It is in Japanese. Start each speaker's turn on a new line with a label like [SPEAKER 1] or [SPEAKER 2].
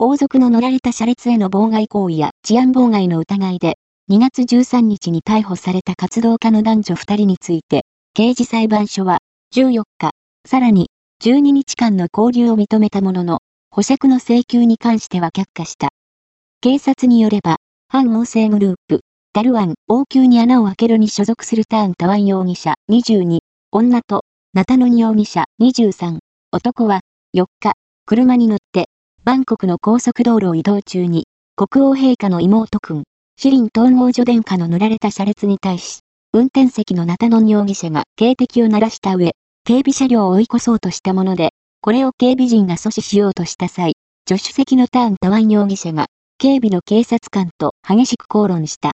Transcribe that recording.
[SPEAKER 1] 王族の乗られた車列への妨害行為や治安妨害の疑いで、2月13日に逮捕された活動家の男女2人について、刑事裁判所は、14日、さらに、12日間の交留を認めたものの、保釈の請求に関しては却下した。警察によれば、反王政グループ、ダルワン、王宮に穴を開けるに所属するターン・タワン容疑者22、女と、ナタノニ容疑者23、男は、4日、車に乗って、バンコクの高速道路を移動中に、国王陛下の妹君、シリン統合所殿下の塗られた車列に対し、運転席のナタノン容疑者が警笛を鳴らした上、警備車両を追い越そうとしたもので、これを警備陣が阻止しようとした際、助手席のターン・タワン容疑者が、警備の警察官と激しく口論した。